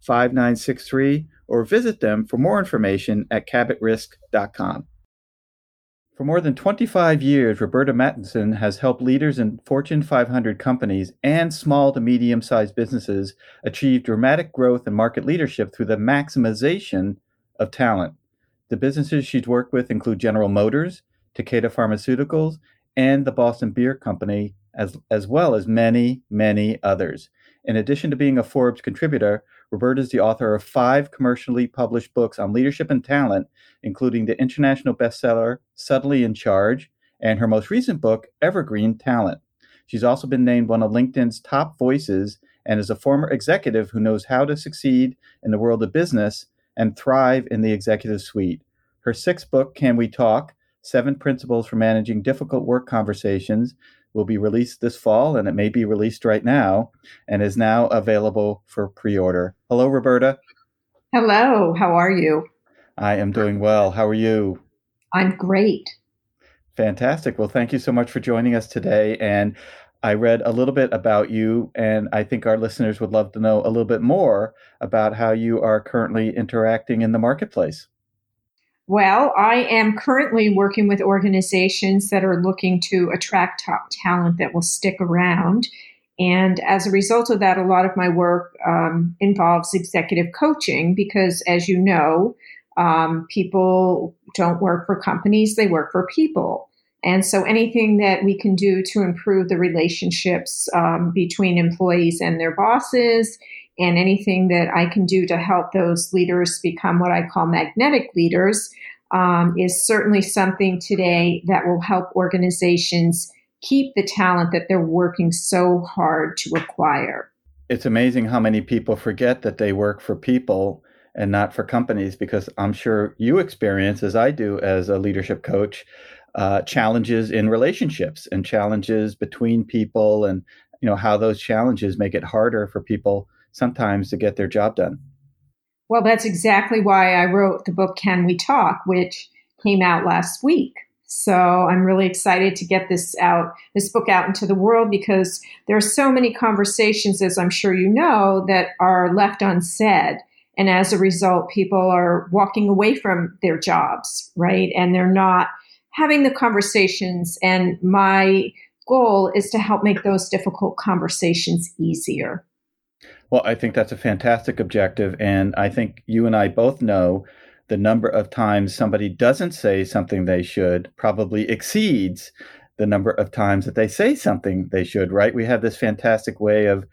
5963 or visit them for more information at cabotrisk.com. For more than 25 years, Roberta Matuson has helped leaders in Fortune 500 companies and small to medium sized businesses achieve dramatic growth and market leadership through the maximization of talent. The businesses she's worked with include General Motors, Takeda Pharmaceuticals, and the Boston Beer Company, as, as well as many, many others. In addition to being a Forbes contributor, Roberta is the author of five commercially published books on leadership and talent, including the international bestseller Suddenly in Charge and her most recent book, Evergreen Talent. She's also been named one of LinkedIn's top voices and is a former executive who knows how to succeed in the world of business and thrive in the executive suite. Her sixth book, Can We Talk? Seven Principles for Managing Difficult Work Conversations, will be released this fall, and it may be released right now, and is now available for pre order. Hello, Roberta. Hello, how are you? I am doing well. How are you? I'm great. Fantastic. Well, thank you so much for joining us today. And I read a little bit about you, and I think our listeners would love to know a little bit more about how you are currently interacting in the marketplace. Well, I am currently working with organizations that are looking to attract top talent that will stick around. And as a result of that, a lot of my work um, involves executive coaching because, as you know, um, people don't work for companies, they work for people. And so anything that we can do to improve the relationships um, between employees and their bosses, and anything that I can do to help those leaders become what I call magnetic leaders um, is certainly something today that will help organizations keep the talent that they're working so hard to acquire. It's amazing how many people forget that they work for people and not for companies because I'm sure you experience, as I do as a leadership coach, uh, challenges in relationships and challenges between people and you know how those challenges make it harder for people sometimes to get their job done. Well, that's exactly why I wrote the book Can We Talk, which came out last week. So I'm really excited to get this out, this book out into the world because there are so many conversations, as I'm sure you know, that are left unsaid. And as a result, people are walking away from their jobs, right? And they're not having the conversations. And my goal is to help make those difficult conversations easier. Well, I think that's a fantastic objective. And I think you and I both know the number of times somebody doesn't say something they should probably exceeds the number of times that they say something they should, right? We have this fantastic way of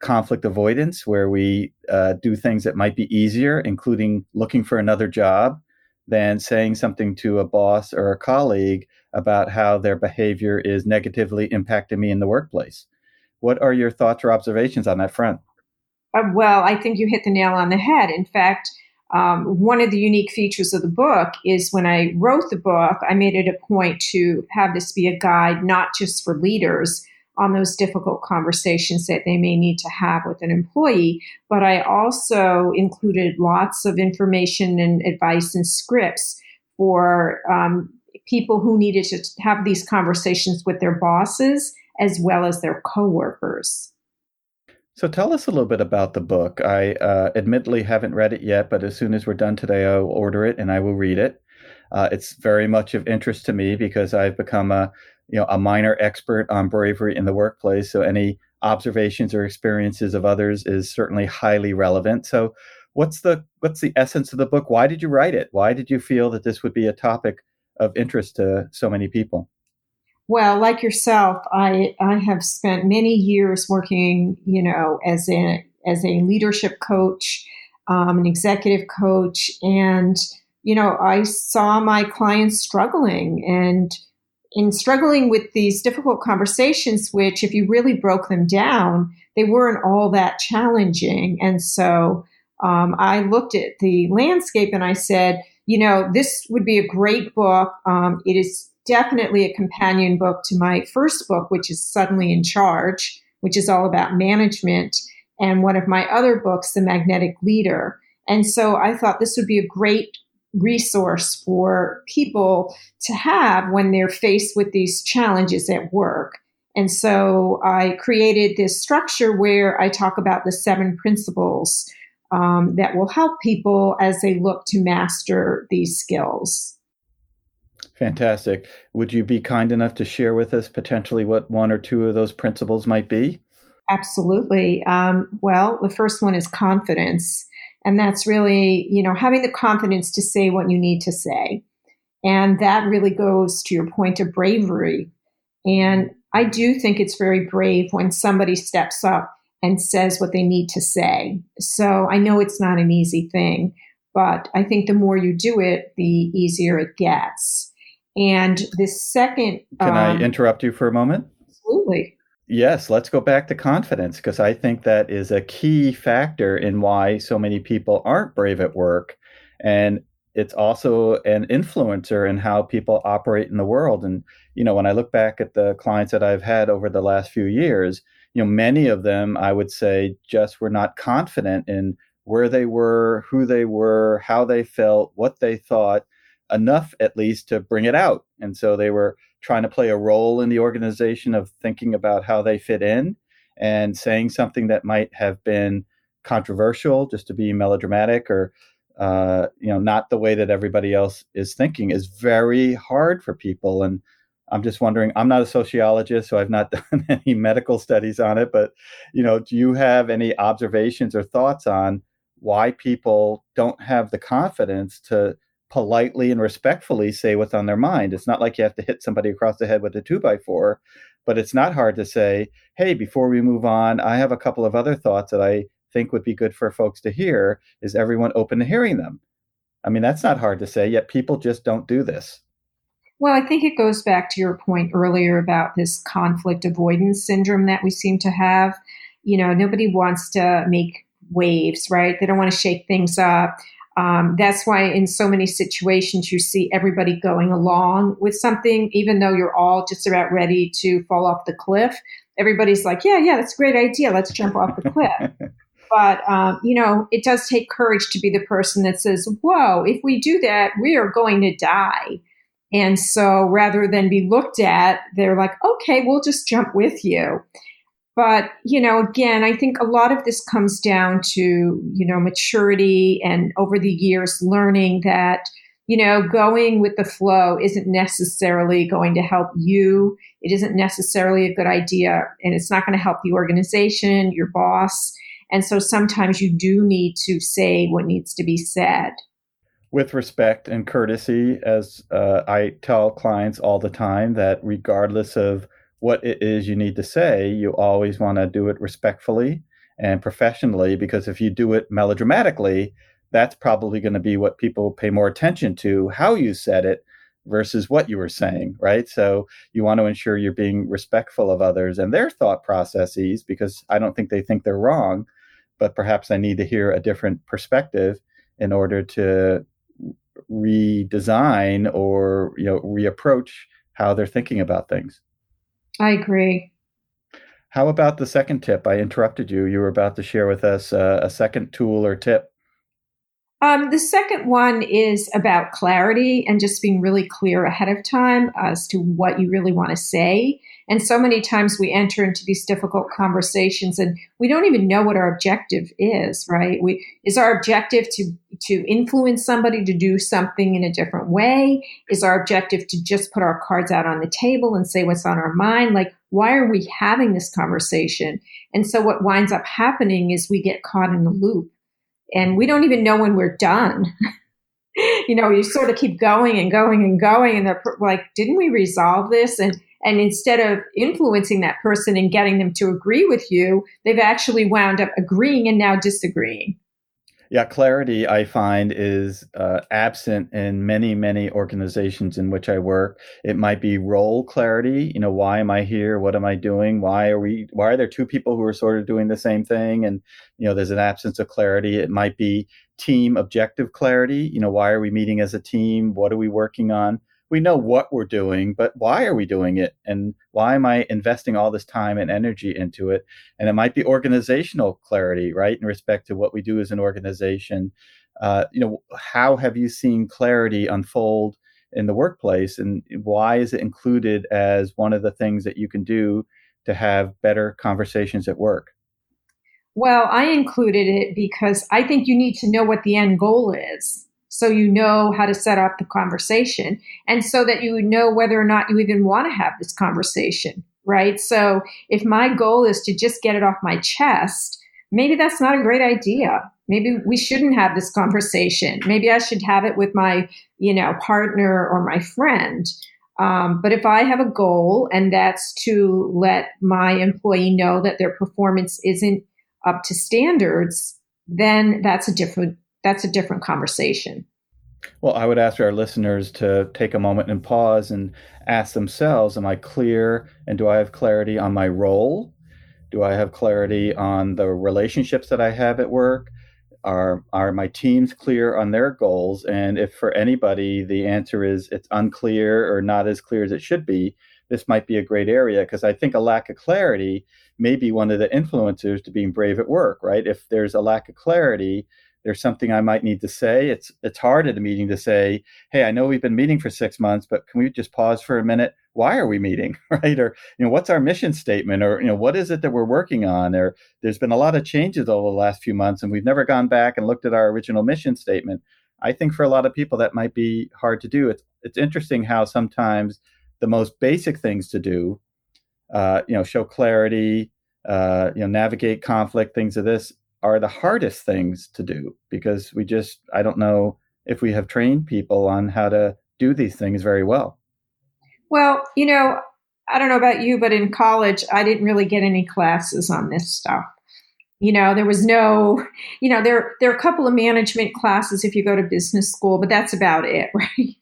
conflict avoidance where we uh, do things that might be easier, including looking for another job, than saying something to a boss or a colleague about how their behavior is negatively impacting me in the workplace. What are your thoughts or observations on that front? Uh, well, I think you hit the nail on the head. In fact, um, one of the unique features of the book is when I wrote the book, I made it a point to have this be a guide not just for leaders on those difficult conversations that they may need to have with an employee, but I also included lots of information and advice and scripts for um, people who needed to have these conversations with their bosses as well as their coworkers. So tell us a little bit about the book. I uh, admittedly haven't read it yet, but as soon as we're done today, I'll order it and I will read it. Uh, it's very much of interest to me because I've become a you know a minor expert on bravery in the workplace. So any observations or experiences of others is certainly highly relevant. So what's the what's the essence of the book? Why did you write it? Why did you feel that this would be a topic of interest to so many people? Well, like yourself, I I have spent many years working, you know, as a as a leadership coach, um, an executive coach, and you know, I saw my clients struggling and in struggling with these difficult conversations, which, if you really broke them down, they weren't all that challenging. And so um, I looked at the landscape and I said, you know, this would be a great book. Um, it is definitely a companion book to my first book, which is Suddenly in Charge, which is all about management, and one of my other books, The Magnetic Leader. And so I thought this would be a great resource for people to have when they're faced with these challenges at work. And so I created this structure where I talk about the seven principles um, that will help people as they look to master these skills. Fantastic. Would you be kind enough to share with us potentially what one or two of those principles might be? Absolutely. Um, well, the first one is confidence. And that's really, you know, having the confidence to say what you need to say. And that really goes to your point of bravery. And I do think it's very brave when somebody steps up and says what they need to say. So I know it's not an easy thing, but I think the more you do it, the easier it gets. And the second. Can um, I interrupt you for a moment? Absolutely. Yes, let's go back to confidence because I think that is a key factor in why so many people aren't brave at work. And it's also an influencer in how people operate in the world. And, you know, when I look back at the clients that I've had over the last few years, you know, many of them, I would say, just were not confident in where they were, who they were, how they felt, what they thought, enough at least to bring it out. And so they were trying to play a role in the organization of thinking about how they fit in and saying something that might have been controversial just to be melodramatic or uh, you know not the way that everybody else is thinking is very hard for people and I'm just wondering, I'm not a sociologist, so I've not done any medical studies on it, but you know, do you have any observations or thoughts on why people don't have the confidence to politely and respectfully say what's on their mind? It's not like you have to hit somebody across the head with a two by four, but it's not hard to say, hey, before we move on, I have a couple of other thoughts that I think would be good for folks to hear. Is everyone open to hearing them? I mean, that's not hard to say, yet people just don't do this. Well, I think it goes back to your point earlier about this conflict avoidance syndrome that we seem to have. You know, nobody wants to make waves, right? They don't want to shake things up. Um, that's why in so many situations you see everybody going along with something, even though you're all just about ready to fall off the cliff. Everybody's like, yeah, yeah, that's a great idea. Let's jump off the cliff. but, um, you know, it does take courage to be the person that says, whoa, if we do that, we are going to die. And so rather than be looked at, they're like, okay, we'll just jump with you. But, you know, again, I think a lot of this comes down to, you know, maturity and over the years learning that, you know, going with the flow isn't necessarily going to help you. It isn't necessarily a good idea and it's not going to help the organization, your boss. And so sometimes you do need to say what needs to be said with respect and courtesy, as uh, I tell clients all the time, that regardless of what it is you need to say, you always want to do it respectfully and professionally, because if you do it melodramatically, that's probably going to be what people pay more attention to how you said it versus what you were saying, right? So you want to ensure you're being respectful of others and their thought processes because I don't think they think they're wrong, but perhaps I need to hear a different perspective in order to redesign or you know reapproach how they're thinking about things. I agree. How about the second tip? I interrupted you. You were about to share with us uh, a second tool or tip. Um, the second one is about clarity and just being really clear ahead of time as to what you really want to say. And so many times we enter into these difficult conversations and we don't even know what our objective is, right? We, is our objective to, to influence somebody to do something in a different way? Is our objective to just put our cards out on the table and say what's on our mind? Like, why are we having this conversation? And so what winds up happening is we get caught in the loop and we don't even know when we're done. you know, you sort of keep going and going and going, and they're like, "Didn't we resolve this?" And and instead of influencing that person and getting them to agree with you, they've actually wound up agreeing and now disagreeing. Yeah, clarity I find is uh, absent in many, many organizations in which I work. It might be role clarity. You know, why am I here? What am I doing? Why are we? Why are there two people who are sort of doing the same thing? And you know, there's an absence of clarity. It might be team objective clarity. You know, why are we meeting as a team? What are we working on? We know what we're doing, but why are we doing it? And why am I investing all this time and energy into it? And it might be organizational clarity, right? In respect to what we do as an organization. Uh, you know, how have you seen clarity unfold in the workplace? And why is it included as one of the things that you can do to have better conversations at work? Well, I included it because I think you need to know what the end goal is so you know how to set up the conversation and so that you know whether or not you even want to have this conversation, right? So if my goal is to just get it off my chest, maybe that's not a great idea. Maybe we shouldn't have this conversation. Maybe I should have it with my, you know, partner or my friend. Um, but if I have a goal and that's to let my employee know that their performance isn't up to standards, then that's a different that's a different conversation. Well, I would ask our listeners to take a moment and pause and ask themselves Am I clear and do I have clarity on my role? Do I have clarity on the relationships that I have at work? Are, are my teams clear on their goals? And if for anybody the answer is it's unclear or not as clear as it should be, this might be a great area because I think a lack of clarity may be one of the influencers to being brave at work, right? If there's a lack of clarity, there's something I might need to say. It's it's hard at a meeting to say, "Hey, I know we've been meeting for six months, but can we just pause for a minute? Why are we meeting, right? Or you know, what's our mission statement? Or you know, what is it that we're working on? Or there's been a lot of changes over the last few months, and we've never gone back and looked at our original mission statement. I think for a lot of people that might be hard to do. It's it's interesting how sometimes the most basic things to do, uh, you know, show clarity, uh, you know, navigate conflict, things of this are the hardest things to do because we just I don't know if we have trained people on how to do these things very well. Well, you know, I don't know about you, but in college, I didn't really get any classes on this stuff. You know, there was no, you know, there there are a couple of management classes if you go to business school, but that's about it, right?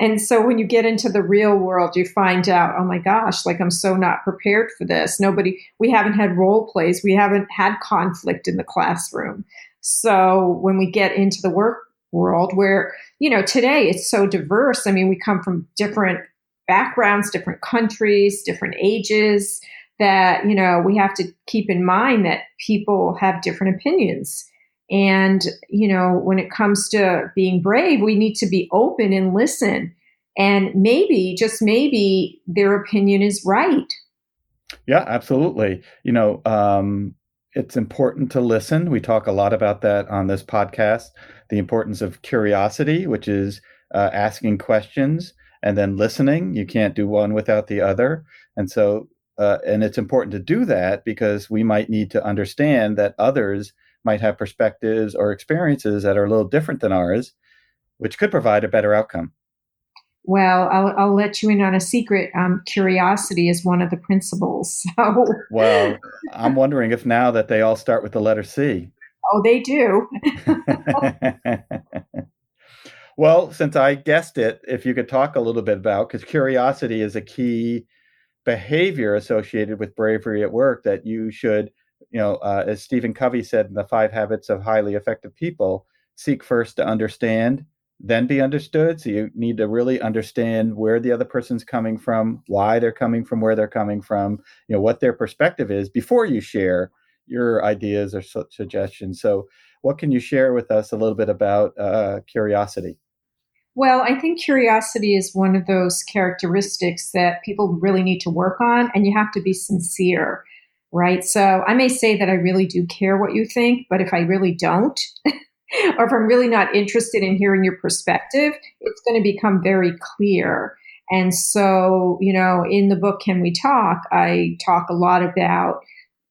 And so when you get into the real world, you find out, oh my gosh, like I'm so not prepared for this. Nobody, we haven't had role plays, we haven't had conflict in the classroom. So when we get into the work world where, you know, today it's so diverse. I mean, we come from different backgrounds, different countries, different ages that, you know, we have to keep in mind that people have different opinions and, you know, when it comes to being brave, we need to be open and listen. And maybe, just maybe, their opinion is right. Yeah, absolutely. You know, um, it's important to listen. We talk a lot about that on this podcast the importance of curiosity, which is uh, asking questions and then listening. You can't do one without the other. And so, uh, and it's important to do that because we might need to understand that others might have perspectives or experiences that are a little different than ours, which could provide a better outcome. Well, I'll, I'll let you in on a secret. Um, curiosity is one of the principles. So. Well, I'm wondering if now that they all start with the letter C. Oh, they do. well, since I guessed it, if you could talk a little bit about, because curiosity is a key behavior associated with bravery at work that you should you know, uh, as Stephen Covey said in the Five Habits of Highly Effective People, seek first to understand, then be understood. So you need to really understand where the other person's coming from, why they're coming from, where they're coming from, you know, what their perspective is before you share your ideas or su- suggestions. So what can you share with us a little bit about uh, curiosity? Well, I think curiosity is one of those characteristics that people really need to work on, and you have to be sincere, right? So I may say that I really do care what you think, but if I really don't, or if I'm really not interested in hearing your perspective, it's going to become very clear. And so, you know, in the book, Can We Talk? I talk a lot about,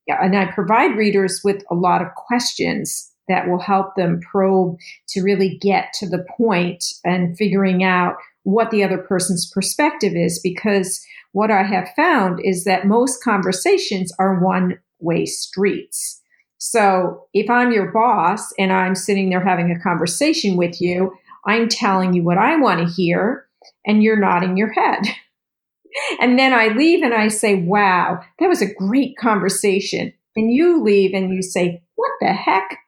and I provide readers with a lot of questions that will help them probe to really get to the point and figuring out what the other person's perspective is. Because what I have found is that most conversations are one way streets. So if I'm your boss and I'm sitting there having a conversation with you, I'm telling you what I want to hear and you're nodding your head. and then I leave and I say, wow, that was a great conversation. And you leave and you say, what the heck?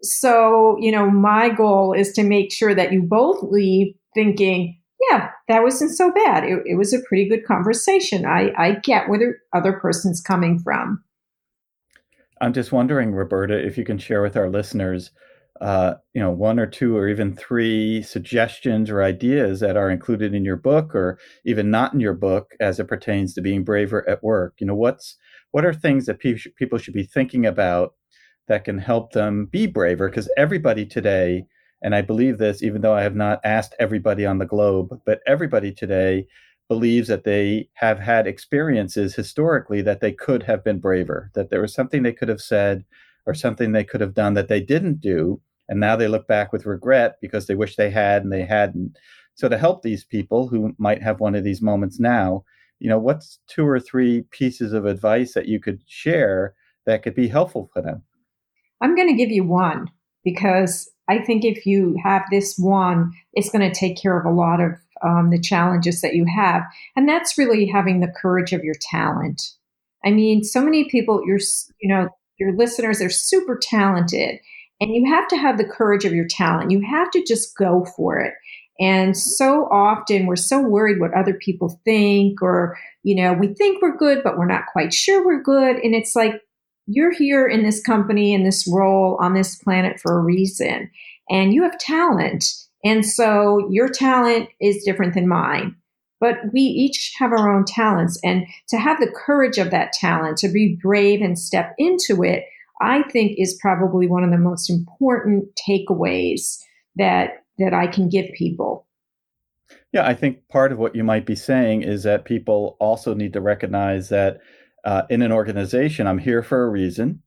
So, you know, my goal is to make sure that you both leave thinking, yeah, that wasn't so bad. It, it was a pretty good conversation. I, I get where the other person's coming from. I'm just wondering, Roberta, if you can share with our listeners, uh, you know, one or two or even three suggestions or ideas that are included in your book, or even not in your book, as it pertains to being braver at work. You know, what's what are things that pe- people should be thinking about that can help them be braver because everybody today and i believe this even though i have not asked everybody on the globe but everybody today believes that they have had experiences historically that they could have been braver that there was something they could have said or something they could have done that they didn't do. And now they look back with regret because they wish they had and they hadn't. So to help these people who might have one of these moments now you know what's two or three pieces of advice that you could share that could be helpful for them? I'm going to give you one because I think if you have this one, it's going to take care of a lot of um, the challenges that you have. And that's really having the courage of your talent. I mean, so many people, your, you know, your listeners are super talented and you have to have the courage of your talent. You have to just go for it. And so often we're so worried what other people think, or, you know, we think we're good, but we're not quite sure we're good. And it's like, you're here in this company, in this role on this planet for a reason, and you have talent. And so your talent is different than mine. But we each have our own talents. And to have the courage of that talent, to be brave and step into it, I think is probably one of the most important takeaways that, that I can give people. Yeah, I think part of what you might be saying is that people also need to recognize that uh, in an organization, I'm here for a reason.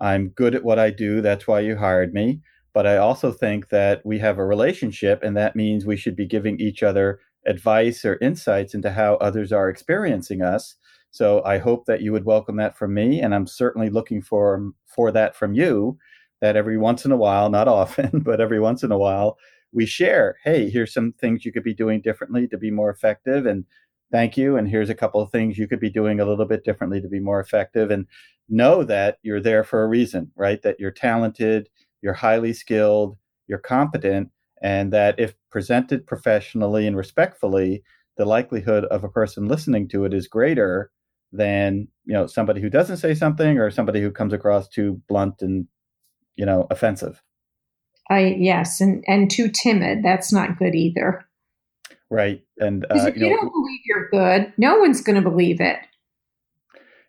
I'm good at what I do. That's why you hired me. But I also think that we have a relationship, and that means we should be giving each other advice or insights into how others are experiencing us. So I hope that you would welcome that from me, and I'm certainly looking for for that from you. That every once in a while, not often, but every once in a while, we share. Hey, here's some things you could be doing differently to be more effective, and thank you and here's a couple of things you could be doing a little bit differently to be more effective and know that you're there for a reason right? That you're talented you're highly skilled you're competent and that if presented professionally and respectfully the likelihood of a person listening to it is greater than you know somebody who doesn't say something or somebody who comes across too blunt and you know offensive. I yes and and too timid. That's not good either right? And uh, if you, you know, don't believe you're good, no one's going to believe it.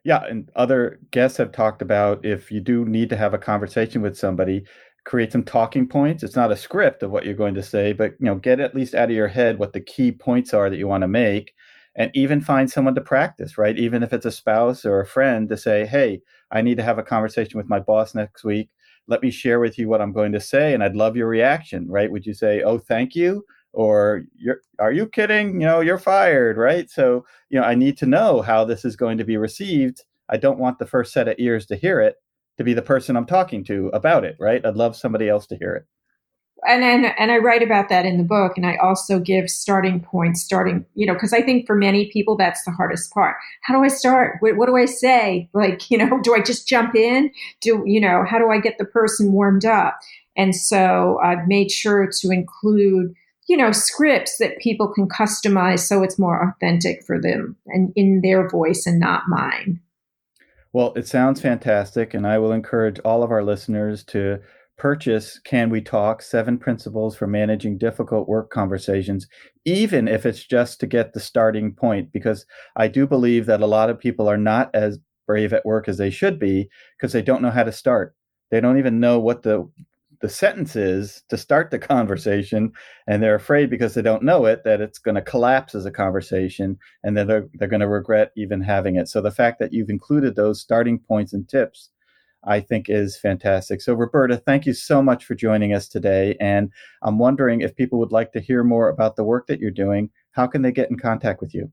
Yeah, and other guests have talked about if you do need to have a conversation with somebody, create some talking points. It's not a script of what you're going to say, but you know, get at least out of your head what the key points are that you want to make, and even find someone to practice. Right, even if it's a spouse or a friend, to say, "Hey, I need to have a conversation with my boss next week." Let me share with you what I'm going to say, and I'd love your reaction. Right? Would you say, "Oh, thank you," or you're are you kidding? You know you're fired right? So you know i need to know how this is going to be received. I don't want the first set of ears to hear it to be the person i'm talking to about it right? I'd love somebody else to hear it. And and, and i write about that in the book and i also give starting points starting you know because i think for many people that's the hardest part. How do i start? What, what do i say? Like you know do i just jump in? Do you know how do i get the person warmed up? And so i've made sure to include you know, scripts that people can customize so it's more authentic for them and in their voice and not mine. Well, it sounds fantastic. And I will encourage all of our listeners to purchase Can We Talk Seven Principles for Managing Difficult Work Conversations, even if it's just to get the starting point, because I do believe that a lot of people are not as brave at work as they should be because they don't know how to start. They don't even know what the the sentences to start the conversation and they're afraid because they don't know it that it's going to collapse as a conversation and then they're, they're going to regret even having it so the fact that you've included those starting points and tips I think is fantastic. So, Roberta, thank you so much for joining us today. And I'm wondering if people would like to hear more about the work that you're doing, how can they get in contact with you?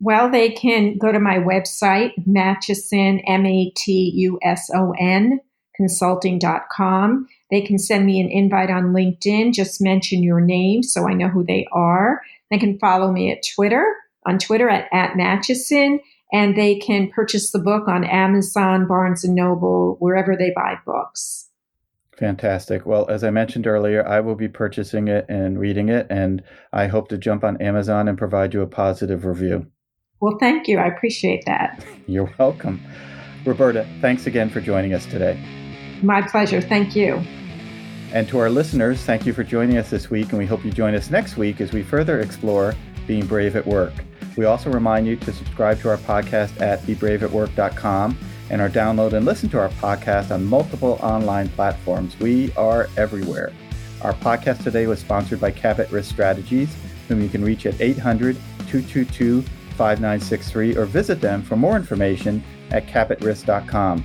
Well, they can go to my website, Matuson, M A T U S O N, consulting.com. They can send me an invite on LinkedIn. Just mention your name so I know who they are. They can follow me at Twitter, on Twitter at, at Matuson and they can purchase the book on Amazon, Barnes and Noble, wherever they buy books. Fantastic. Well, as I mentioned earlier, I will be purchasing it and reading it, and I hope to jump on Amazon and provide you a positive review. Well, thank you. I appreciate that. You're welcome. Roberta, thanks again for joining us today. My pleasure. Thank you. And to our listeners, thank you for joining us this week, and we hope you join us next week as we further explore being brave at work. We also remind you to subscribe to our podcast at bebraveatwork.com and our download and listen to our podcast on multiple online platforms. We are everywhere. Our podcast today was sponsored by Cabot Risk Strategies, whom you can reach at 800 222 5963 or visit them for more information at cabotrisk.com.